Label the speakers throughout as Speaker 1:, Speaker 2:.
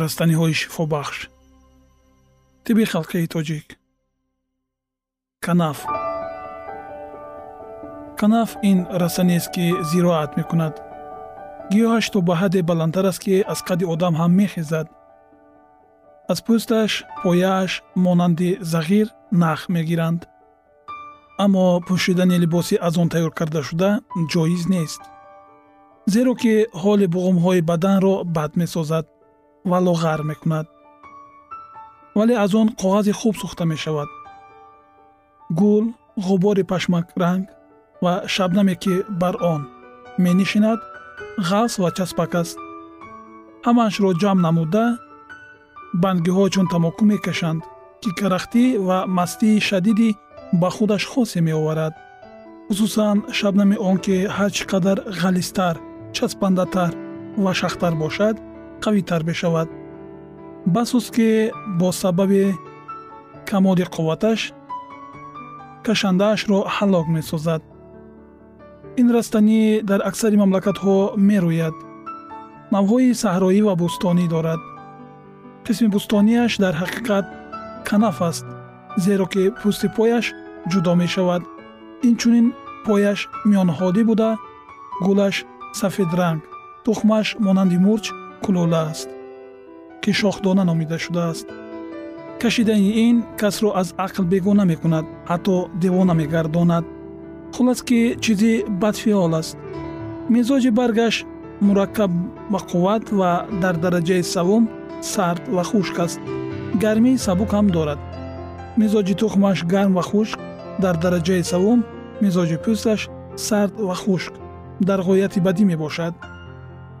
Speaker 1: растаниҳои шифобахш. Тиби халқии тоҷик. Канаф. Канаф ин растаниест ки зироат мекунад. Гиёҳаш то ба ҳадде баландтар аст ки аз қадди одам ҳам мехезад. Аз пӯсташ пояаш монанди зағир нах мегиранд. Аммо пӯшидани либоси аз он тайёр кардашуда ҷоиз нест. Зеро ки ҳоли буғумҳои баданро бад месозад ва лоғар мекунад. Вале аз он коғази хуб сӯхта мешавад. Гул ғубори пашмакранг ва шабнаме ки бар он менишинад ғафз ва часпак аст. Ҳамаашро ҷамъ намуда бангиҳо чун тамоку мекашанд ки карахтӣ ва мастии шадиди ба худаш хосе меоварад. Хусусан шабнами он ки ҳар чӣ қадар ғалистар часпандатар ва шахтар бошад қавитар мешавад басус ки бо сабаби камоди қувваташ кашандаашро ҳаллок месозад. Ин растанӣ дар аксари мамлакатҳо мерӯяд. Навъҳои саҳроӣ ва бӯстонӣ дорад. Қисми бӯстониаш дар ҳақиқат канаф аст зеро ки пӯсти пояш ҷудо мешавад. Инчунин пояш миёнҳодӣ буда гулаш сафедранг тухмаш монанди мурч кулола аст ки шохдона номида шудааст. Кашидани ин касро аз ақл бегона мекунад ҳатто девона мегардонад. Хулас ки чизи бадфиол аст. Мизоҷи баргаш мураккаб ба қувват ва дар дараҷаи савум сард ва хушк аст. Гармии сабук ҳам дорад. Мизоҷи тухмаш гарм ва хушк дар дараҷаи савум мизоҷи пӯсташ сард ва хушк дар ғояти бадӣ мебошад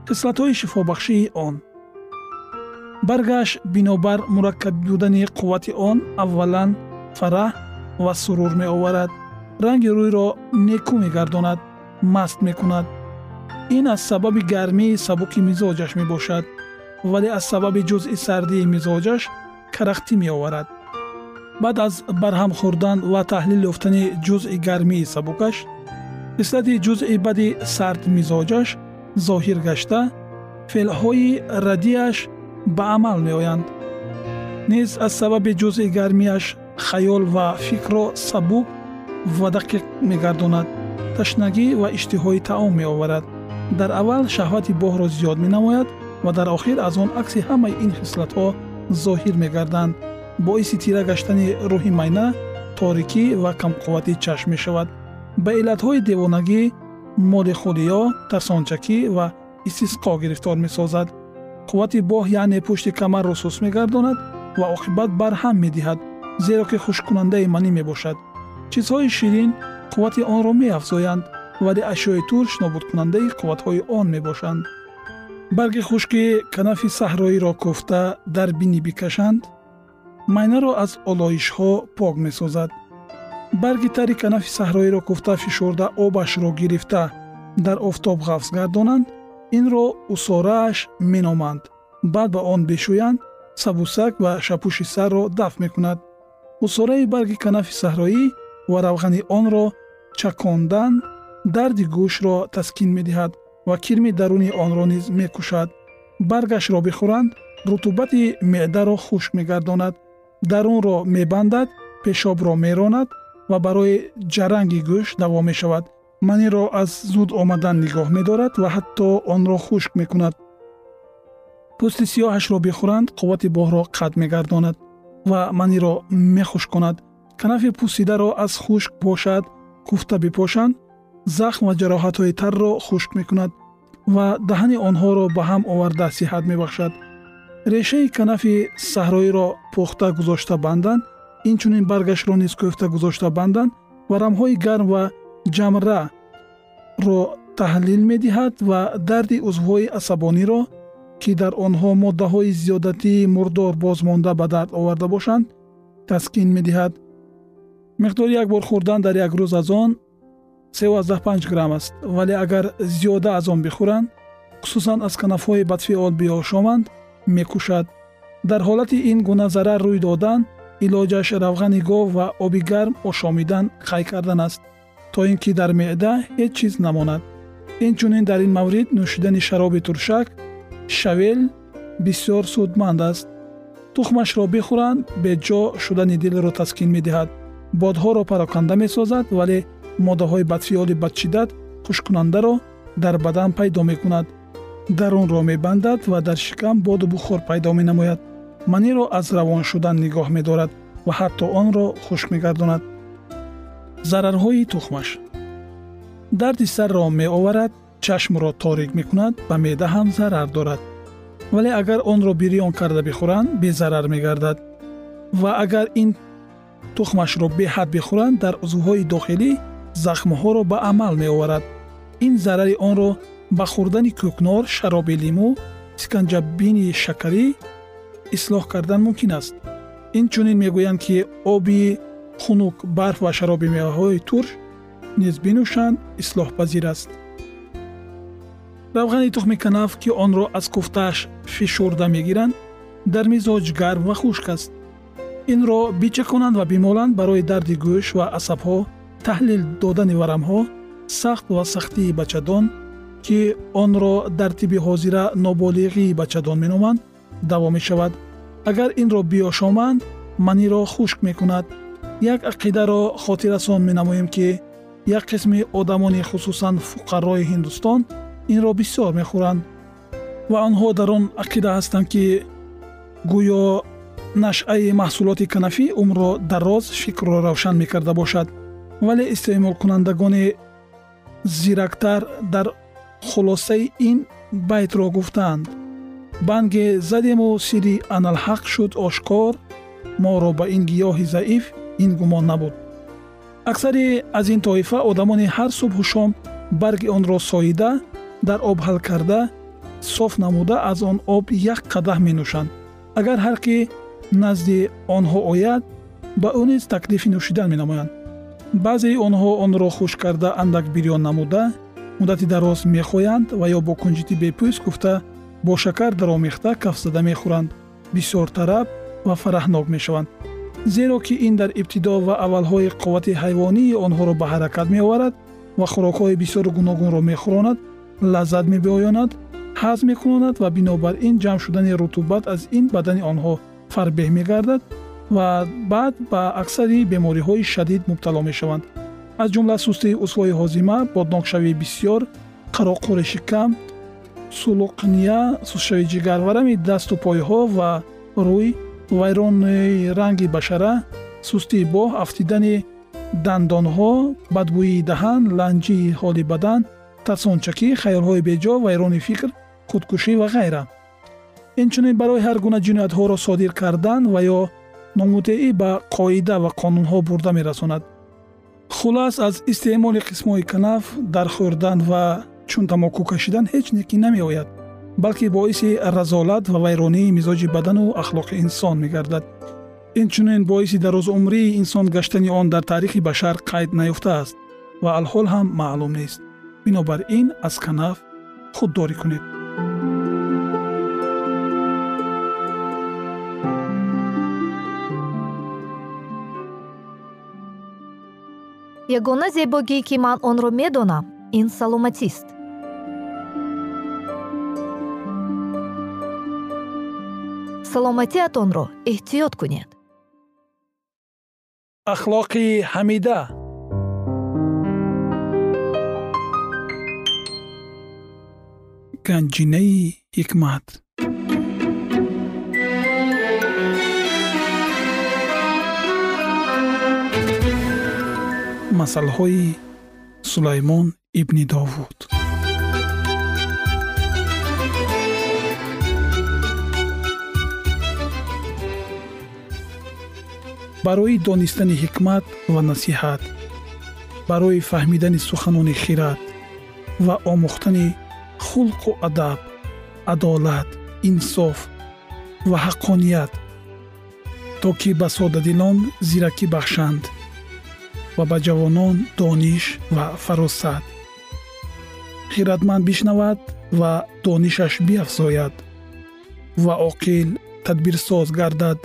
Speaker 1: хислатҳои шифобахшии он. Баргаш бинобар мураккаб будани қуввати он аввалан фараҳ ва сурур меоварад. Ранги рӯйро некӯ мегардонад маст мекунад. Ин аз сабаби гармии сабуки мизоҷаш мебошад вале аз сабаби ҷузъи сардии мизоҷаш карахтӣ меоварад. Баъд аз барҳам хӯрдан ва таҳлил ёфтани ҷузъи гармии сабукаш хислати ҷузъи бади сард мизоҷаш зоҳир гашта феълҳои радиаш ба амал меоянд. Низ аз сабаби ҷузъи гармиаш хаёл ва фикрро сабук ва дақиқ мегардонад. Ташнагӣ ва иштиҳои таом меоварад. Дар аввал шаҳвати боҳро зиёд менамояд ва дар охир аз он акси ҳамаи ин хислатҳо зоҳир мегарданд. Боиси тира гаштани рӯҳи майна торикӣ ва камқуввати чашм мешавад. Ба иллатҳои девонагӣ молихӯлиё тарсончакӣ ва истисқо гирифтор месозад. қуввати боҳ яъне пушти камарро сус мегардонад ва оқибат барҳам медиҳад зеро ки хушккунандаи манӣ мебошад. чизҳои ширин қуввати онро меафзоянд вале ашёи турш нобудкунандаи қувватҳои он мебошанд. барги хушки канафи саҳроиро кӯфта дар бинӣ бикашанд майнаро аз олоишҳо пок месозад барги тари канафи саҳроиро кӯфта фишурда обашро гирифта. Дар офтоб ғафз гардонанд инро усорааш меноманд. Баъд ба он бешӯянд сабусак ва шапӯши сарро дафт мекунад. Усораи барги канафи саҳроӣ ва равғани онро чакондан дарди гӯшро таскин медиҳад ва кирми даруни онро низ мекушад. Баргашро бихӯранд рутубати меъдаро хушк мегардонад. Дарунро мебандад пешобро меронад ва барои ҷаранги гӯш давом мешавад. Маниро аз зуд омадан нигоҳ медорад ва ҳатто онро хушк мекунад. Пӯсти сиёҳашро бихӯранд қуввати боҳро қатъ мегардонад ва маниро мехушконад канафи пӯсидаро аз хушк бошад куфта бипошанд захм ва ҷароҳатҳои тарро хушк мекунад ва даҳани онҳоро ба ҳам оварда сиҳат мебахшад. Решаи канафи саҳроиро пухта гузошта банданд инчунин баргашро низ кӯфта гузошта банданд ва рамҳои гарм ва ҷамраро таҳлил медиҳад ва дарди узвҳои асабониро ки дар онҳо моддаҳои зиёдатии мурдор бозмонда ба дард оварда бошанд таскин медиҳад. миқдори як бор хӯрдан дар як рӯз аз он 35 грамм аст вале агар зиёда аз он бихӯранд хусусан аз канафҳои бадфиол биошоманд мекушад. дар ҳолати ин гуна зарар рӯй додан илоҷаш равғани гов ва оби гарм ошомидан қай кардан аст? То ин ки дар меъда ҳеҷ чиз намонад. Инчунин дар ин маврид нӯшидани шароби туршак шавел бисёр судманд аст. Тухмашро бихӯранд беҷо шудани дилро таскин медиҳад. Бодҳоро пароканда месозад вале моддаҳои бадфиёли бадшиддат хушккунандаро дар бадан пайдо мекунад. Дарунро мебандад ва дар шикам боду бухор пайдо менамояд маниро аз равон шудан нигоҳ медорад ва ҳатто онро хушк мегардонад. Зарарҳои тухмаш. Дарди сарро меоварад чашмро торик мекунад ба меъда ҳам зарар дорад. Вале агар онро бирён карда бихӯранд безарар мегардад. Ва агар ин тухмашро беҳад бихӯранд дар узвҳои дохилӣ захмҳоро ба амал меоварад. Ин зарари онро ба хӯрдани кӯкнор шароби лимӯ сиканҷабини шакарӣ ислоҳ кардан мумкин аст. Инчунин мегӯянд ки оби хунук барф ва шароби меваҳои турш низ бинӯшанд ислоҳпазир аст. Равғани тухми канаф ки онро аз куфтааш фишурда мегиранд дар мизоҷ гарм ва хушк аст. Инро бичаконанд ва бимоланд барои дарди гӯш ва асабҳо таҳлил додани варамҳо сахт ва сахтии бачадон ки онро дар тиби ҳозира ноболиғии бачадон меноманд давом мешавад. Агар инро биёшоманд маниро хушк мекунад. Як ақидаро хотиррасон менамоем ки як қисми одамони хусусан фуқарои ҳиндустон инро бисёр мехӯранд. Ва онҳо дар он ақида ҳастанд ки гӯё нашъаи маҳсулоти канафӣ умрро дароз фикрро равшан мекарда бошад. Вале истеъмолкунандагони зирактар дар хулосаи ин байтро гуфтаанд банге задему сирри аналҳақ шуд ошкор моро ба ин гиёҳи заиф ин гумон набуд. Аксари аз ин тоифа одамони ҳар субҳу шом барги онро соида дар об ҳал карда соф намуда аз он об як қадаҳ менӯшанд. Агар ҳар ки назди онҳо ояд ба ӯ низ таклифи нӯшидан менамоянд. Баъзеи онҳо онро хуш карда андак бирён намуда муддати дароз мехоянд ва ё бо кунҷити бепӯст гуфта бо шакар даромехта кафзада мехӯранд бисёр тараб ва фараҳнок мешаванд. Зеро ки ин дар ибтидо ва аввалҳои қуввати ҳайвонии онҳоро ба ҳаракат меоварад ва хӯрокҳои бисёру гуногунро мехӯронад лаззат мебиёнад ҳазм мекунонад ва бинобар ин ҷамъ шудани рутубат аз ин бадани онҳо фарбеҳ мегардад ва баъд ба аксари бемориҳои шадид мубтало мешаванд. Аз ҷумла сустии усвои ҳозима боднокшавии бисьёр қароқуреши кам сулуқния сустшавии ҷигар варами дасту пойҳо ва рӯй вайрони ранги башара сустии боҳ афтидани дандонҳо бадбӯии даҳан ланҷии ҳоли бадан тарсончакӣ хаёлҳои беҷо вайрони фикр худкушӣ ва ғайра. Инчунин барои ҳар гуна ҷиноятҳоро содир кардан ва ё номутеӣ ба қоида ва қонунҳо бурда мерасонад. Хулас аз истеъмоли қисмҳои канаф дар хӯрдан ва чун тамоку кашидан ҳеҷ некӣ намеояд балки боиси разолат ва вайронии мизоҷи бадану ахлоқи инсон мегардад. Инчунин боиси дарозумрии инсон гаштани он дар таърихи башар қайд наёфтааст ва алҳол ҳам маълум нест. Бинобар ин аз канаф худдорӣ кунед.
Speaker 2: Ягона зебогӣ ки ман онро медонам ин саломатист саломатиатонро эҳтиёт кунед.
Speaker 1: Ахлоқи ҳамида. Ганҷинаи ҳикмат масъалҳои сулаймон ибни довуд. Барои донистани ҳикмат ва насиҳат барои фаҳмидани суханони хирад ва омӯхтани хулқу адаб адолат инсоф ва ҳаққоният то ки ба содадилон зиракӣ бахшанд ва ба ҷавонон дониш ва фаросат хиратманд бишнавад ва донишаш биафзояд ва оқил тадбирсоз гардад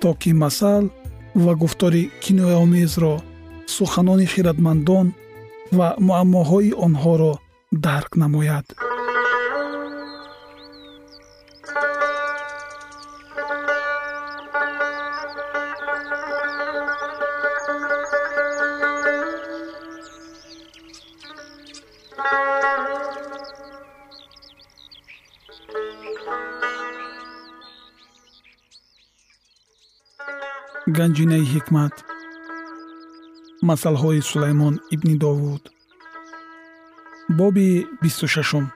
Speaker 1: то ки масал ва гуфтори кинояомезро суханони хиратмандон ва муаммоҳои онҳоро дарк намояд ганҷинаи ҳикмат. Масъалҳои сулаймон ибни довуд. Боби бисту шашум.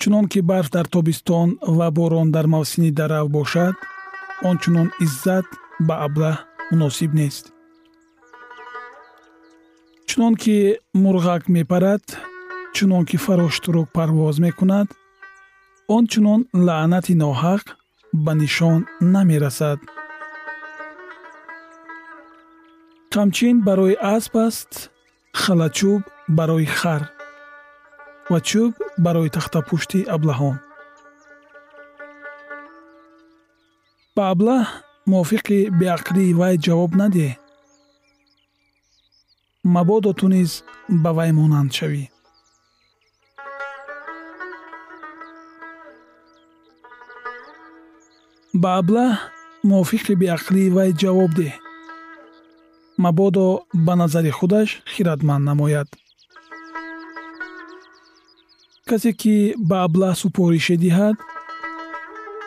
Speaker 1: Чунон ки барф дар тобистон ва борон дар мавсими дарав бошад ончунон иззат ба аблаҳ муносиб нест чунон ки мурғак мепарад чунон ки фароштурук парвоз мекунад ончунон лаънати ноҳақ ба нишон намерасад. Қамчин барои асп аст халачӯб барои хар ва чӯб барои тахтапушти аблаҳон. Ба аблаҳ мувофиқи беақлии вай ҷавоб надеҳ мабодо ту низ ба вай монанд шавӣ. Ба аблаҳ мувофиқи беақлии вай ҷавоб деҳ. Мабодо ба назари худаш хиратманд намояд. Касе ки ба аблаҳ супорише диҳад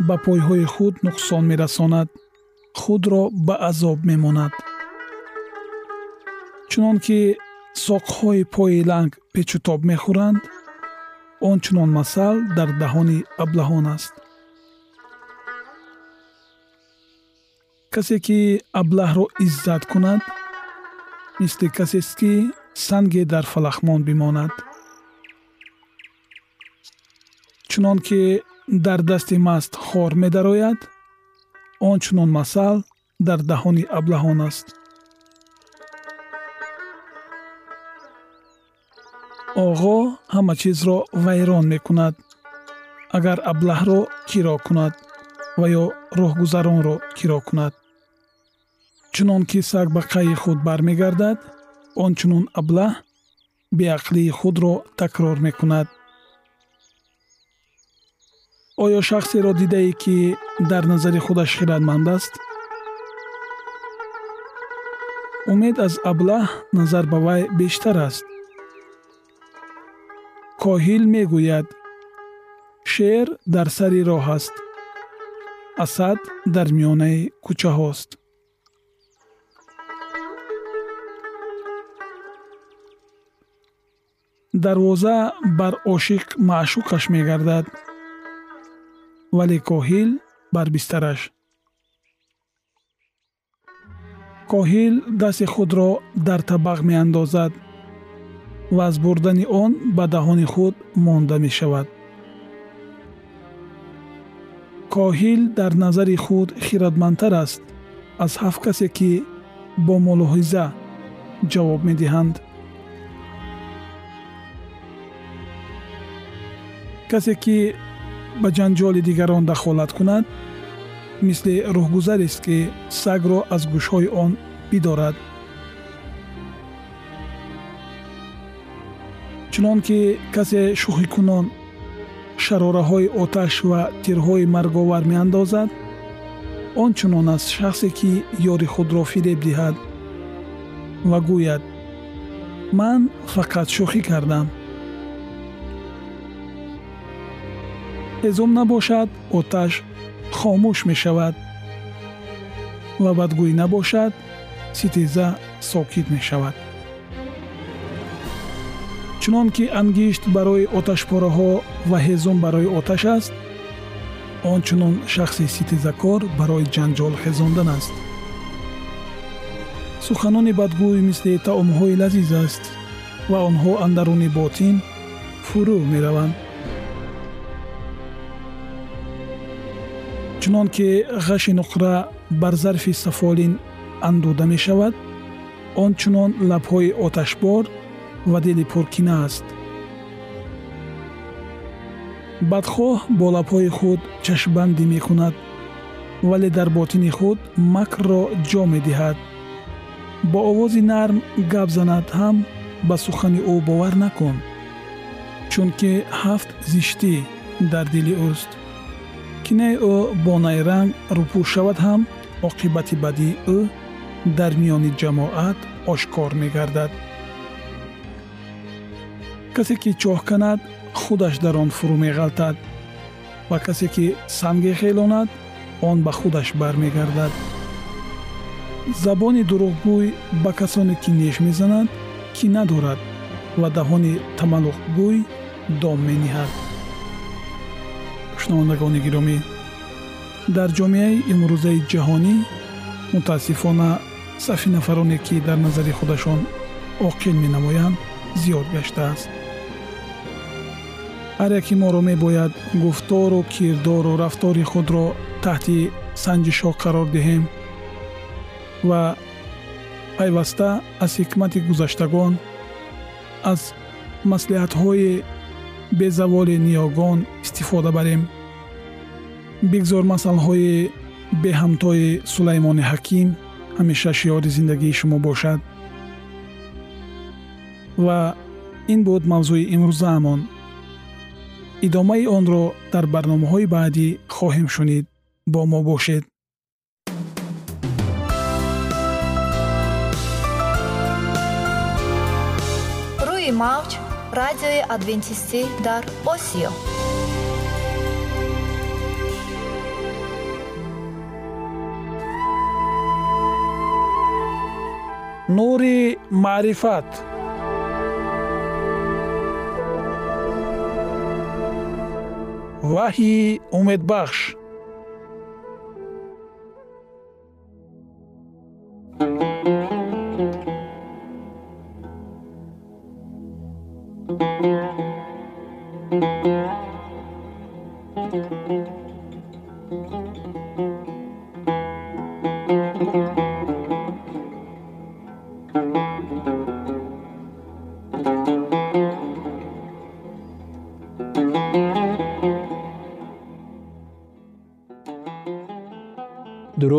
Speaker 1: ба пойҳои худ нуқсон мерасонад худро ба азоб мемонад чунон ки соқҳои пои ланг печутоб мехӯранд ончунон масал дар даҳони аблаҳон аст. Касе ки аблаҳро иззат кунад мисли касест ки санге дар фалахмон бимонад. Чунон ки дар дасти маст хор медарояд ончунон масал дар даҳони аблаҳон аст оғо ҳама чизро вайрон мекунад. Агар аблаҳро киро кунад ва ё роҳгузаронро киро кунад. Чунон ки саг ба қайи худ бармегардад ончунон аблаҳ беақлии худро такрор мекунад. Оё шахсеро дидае ки дар назари худаш хиратманд аст? Умед аз аблаҳ назар ба вай бештар аст коҳил мегӯяд. Шер дар сари роҳ аст. Асад дар миёнаи кӯчаҳост. Дарвоза бар ошиқ маъшуқаш мегардад вале коҳил бар бистараш. Коҳил дасти худро дар табақ меандозад ва аз бурдани он ба даҳони худ монда мешавад. Коҳил дар назари худ хиратмандтар аст аз ҳафт касе ки бо мулоҳиза ҷавоб медиҳанд. Касе ки ба ҷанҷоли дигарон дахолат кунад мисли рӯҳгузарест ки сагро аз гӯшҳои он бидорад чунон ки касе шӯхикунон шарораҳои оташ ва тирҳои марговар меандозад он чунон аст шахсе ки ёри худро фиреб диҳад ва гӯяд ман фақат шӯхӣ кардам ҳезум набошад оташ хомӯш мешавад ва бадгӯӣ набошад ситеза сокит мешавад чунон ки ангишт барои оташпораҳо ва ҳезум барои оташ аст ончунон шахси ситезакор барои ҷанҷол хезондан аст. Суханони бадгӯй мисли таомҳои лазиз аст ва онҳо андаруни ботин фурӯ мераванд. Чунон ки ғаши нуқра бар зарфи сафолин андуда мешавад ончунон лабҳои оташбор ва дили пуркина аст. Бадхоҳ бо лабҳои худ чашмбандӣ мекунад вале дар ботини худ макрро ҷо медиҳад. Бо овози нарм гап занад ҳам ба сухани ӯ бовар накун чунки ҳафт зиштӣ дар дили ӯст. Кинаи ӯ бо найранг рӯпӯ шавад ҳам оқибати бадии ӯ дар миёни ҷамоат ошкор мегардад касе ки чоҳ канад худаш дар он фурӯ меғалтад. Ва касе ки санге хелонад он ба худаш бармегардад. Забони дурӯғгӯй ба касоне ки неш мезанад кӣ надорад ва даҳони тамаллуқгӯй дом мениҳад. Шунавандагони гиромӣ. Дар ҷомеаи имрӯзаи ҷаҳонӣ мутаассифона сафи нафароне ки дар назари худашон оқил менамоянд зиёд гаштааст ҳар яке моро мебояд гуфтору кирдору рафтори худро таҳти санҷишҳо қарор диҳем. Ва пайваста аз ҳикмати гузаштагон аз маслиҳатҳои безаволи ниёгон истифода барем. Бигзор масъалаҳои беҳамтои сулаймони ҳаким ҳамеша шиёри зиндагии шумо бошад. Ва ин буд мавзӯи имрӯзаамон идомаи онро дар барномаҳои баъдӣ хоҳем шунид. Бо мо бошед.
Speaker 2: Рӯи мавҷ радиои адвентистӣ дар осиё.
Speaker 1: Нури маърифат ваҳйи умедбахш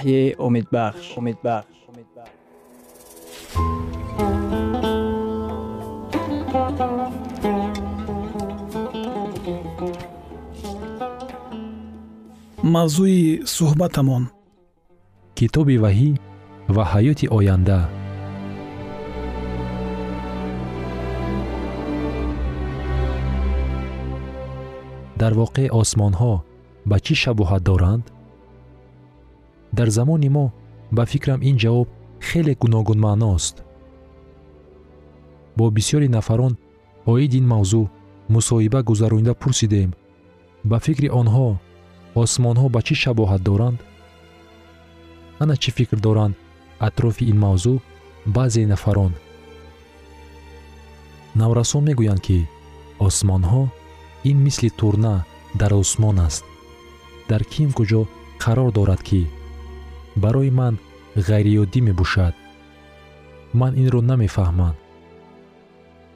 Speaker 3: ваҳйи умедбахш умедбахш
Speaker 1: мавзӯи суҳбатамон.
Speaker 4: Китоби ваҳӣ ва ҳаёти оянда. Дар воқеъ осмонҳо ба чӣ шабоҳат доранд? Дар замони мо ба фикрам ин ҷавоб хеле гуногунмаъност бо бисёри нафарон оид ин мавзӯъ мусоҳиба гузаронида пурсидем. Ба фикри онҳо осмонҳо ба чӣ шабоҳат доранд? Ана чӣ фикр доранд атрофи ин мавзӯъ баъзе нафарон? Наврасон мегӯянд ки осмонҳо ин мисли турна дар осмон аст. Дар ким куҷо қарор дорад ки барои ман ғайриёддӣ мебошад. Ман инро намефаҳмам.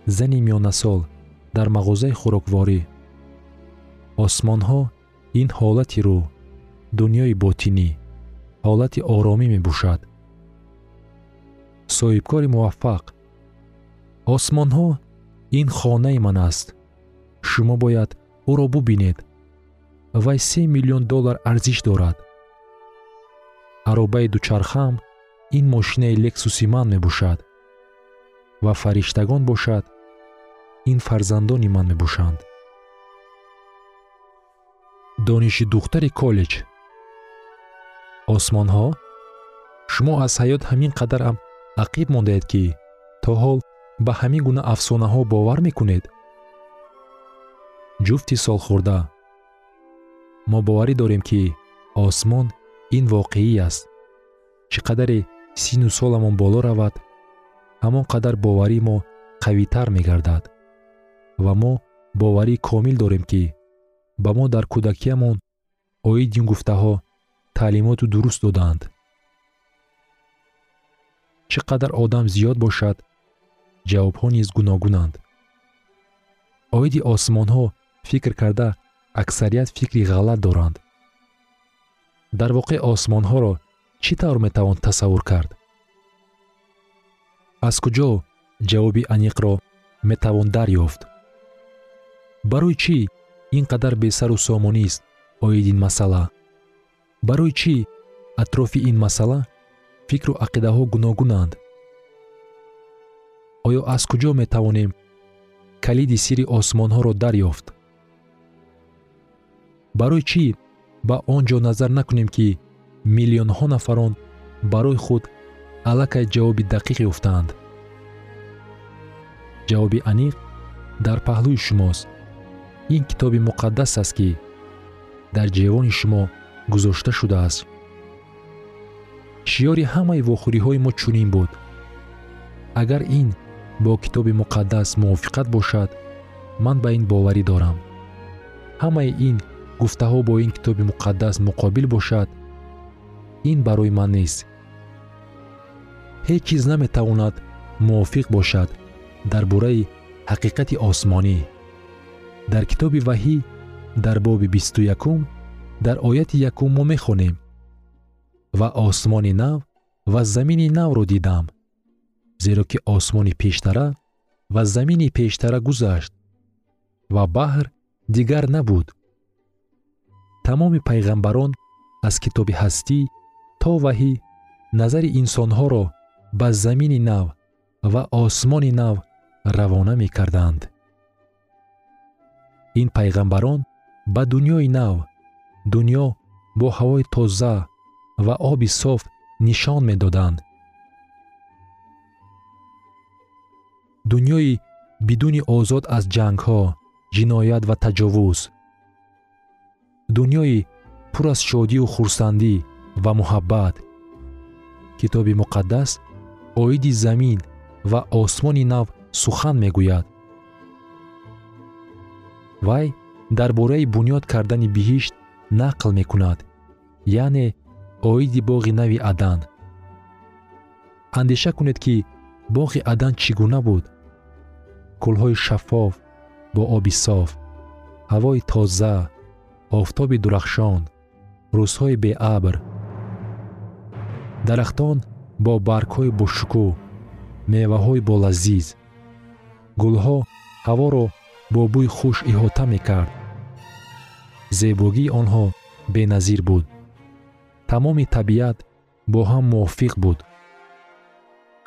Speaker 4: Зани миёнасол дар мағозаи хӯрокворӣ. Осмонҳо ин ҳолати рӯ дунёи ботинӣ ҳолати оромӣ мебошад. Соҳибкори муваффақ. Осмонҳо ин хонаи ман аст. Шумо бояд ӯро бубинед. Вай се миллион доллар арзиш дорад аробаи дучархаам ин мошинаи лексуси ман мебошад ва фариштагон бошад ин фарзандони ман мебошанд. Дониши духтари коллеҷ. Осмонҳо шумо аз ҳаёт ҳамин қадарам ақиб мондаед ки то ҳол ба ҳамин гуна афсонаҳо бовар мекунед. Ҷуфти солхӯрда. Мо боварӣ дорем ки осмон ин воқеӣ аст чӣ қадаре сину соламон боло равад ҳамон қадар боварии мо қавитар мегардад. Ва мо боварии комил дорем ки ба мо дар кӯдакиямон оиди ин гуфтаҳо таълимоту дуруст доданд чӣ қадар одам зиёд бошад ҷавобҳо низ гуногунанд. Оиди осмонҳо фикр карда аксарият фикри ғалат доранд дар воқеъ осмонҳоро чӣ тавр метавон тасаввур кард? Аз куҷо ҷавоби аниқро метавон дарёфт? Барои чӣ ин қадар бесару сомонист оид ин масъала? Барои чӣ атрофи ин масъала фикру ақидаҳо гуногунанд? Оё аз куҷо метавонем калиди сирри осмонҳоро дарёфт? Барои чӣ ба он ҷо назар накунем ки миллионҳо нафарон барои худ аллакай ҷавоби дақиқ ёфтаанд. Ҷавоби аниқ дар паҳлӯи шумост. Ин китоби муқаддас аст ки дар ҷевони шумо гузошта шудааст. Шиёри ҳамаи вохӯриҳои мо чунин буд. Агар ин бо китоби муқаддас мувофиқат бошад ман ба ин боварӣ дорам. Ҳамаи ин гуфтаҳо бо ин китоби муқаддас муқобил бошад. Ин барои ман нест. Ҳеҷ чиз наметавонад мувофиқ бошад дар бораи ҳақиқати осмонӣ. Дар китоби ваҳӣ дар боби бисту якум дар ояти якум мо мехонем. Ва осмони нав ва замини навро дидам зеро ки осмони пештара ва замини пештара гузашт. Ва баҳр дигар набуд тамоми пайғамбарон аз китоби ҳастӣ то ваҳӣ назари инсонҳоро ба замини нав ва осмони нав равона мекарданд. Ин пайғамбарон ба дуньёи нав дуньё бо ҳавои тоза ва оби соф нишон медоданд. Дунёи бидуни озод аз ҷангҳо ҷиноят ва таҷовуз дунёи пур аз шодию хурсандӣ ва муҳаббат. Китоби муқаддас оиди замин ва осмони нав сухан мегӯяд. Вай дар бораи бунёд кардани биҳишт нақл мекунад яъне оиди боғи нави адан. Андеша кунед ки боғи адан чӣ гуна буд? Кӯлҳои шаффоф бо оби соф ҳавои тоза офтоби дурахшон рӯзҳои беабр. Дарахтон бо баргҳои бошукӯҳ меваҳои болазиз. Гулҳо ҳаворо бо бӯи хуш иҳота мекард. Зебогии онҳо беназир буд. Тамоми табиат бо ҳам мувофиқ буд.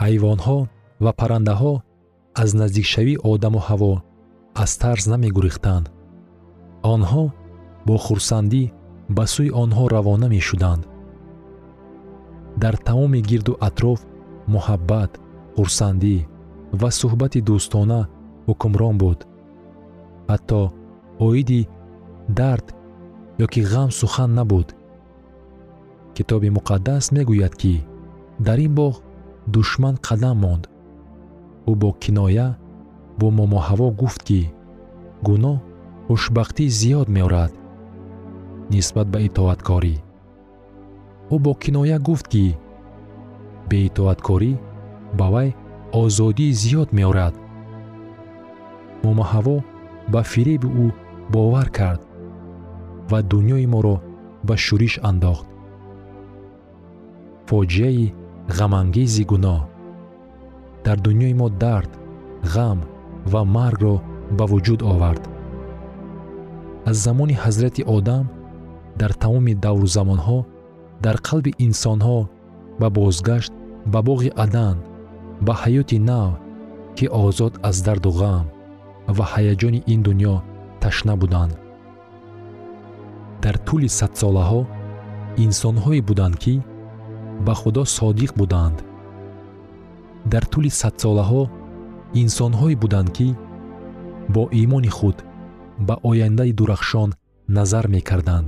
Speaker 4: Ҳайвонҳо ва паррандаҳо аз наздикшавии одаму ҳаво аз тарс намегурехтанд. Онҳо бо хурсандӣ ба сӯи онҳо равона мешуданд. Дар тамоми гирду атроф муҳаббат хурсандӣ ва суҳбати дӯстона ҳукмрон буд. Ҳатто оиди дард ё ки ғам сухан набуд. Китоби муқаддас мегӯяд ки дар ин боғ душман қадам монд. Ӯ бо киноя бо момоҳаво гуфт ки гуноҳ хушбахтӣ зиёд меорад нисбат ба итоаткорӣ. Ӯ бо киноя гуфт ки беитоаткорӣ ба вай озодии зиёд меорад. Момоҳаво ба фиреби ӯ бовар кард ва дуньёи моро ба шӯриш андохт. Фоҷиаи ғамангези гуноҳ дар дуньёи мо дард ғам ва маргро ба вуҷуд овард. Аз замони ҳазрати одам дар тамоми давру замонҳо дар қалби инсонҳо ба бозгашт ба боғи адан ба ҳаёти нав ки озод аз дарду ғам ва ҳаяҷони ин дуньё ташна буданд. Дар тӯли садсолаҳо инсонҳое буданд ки ба худо содиқ буданд. Дар тӯли садсолаҳо инсонҳое буданд ки бо имони худ ба ояндаи дурахшон назар мекарданд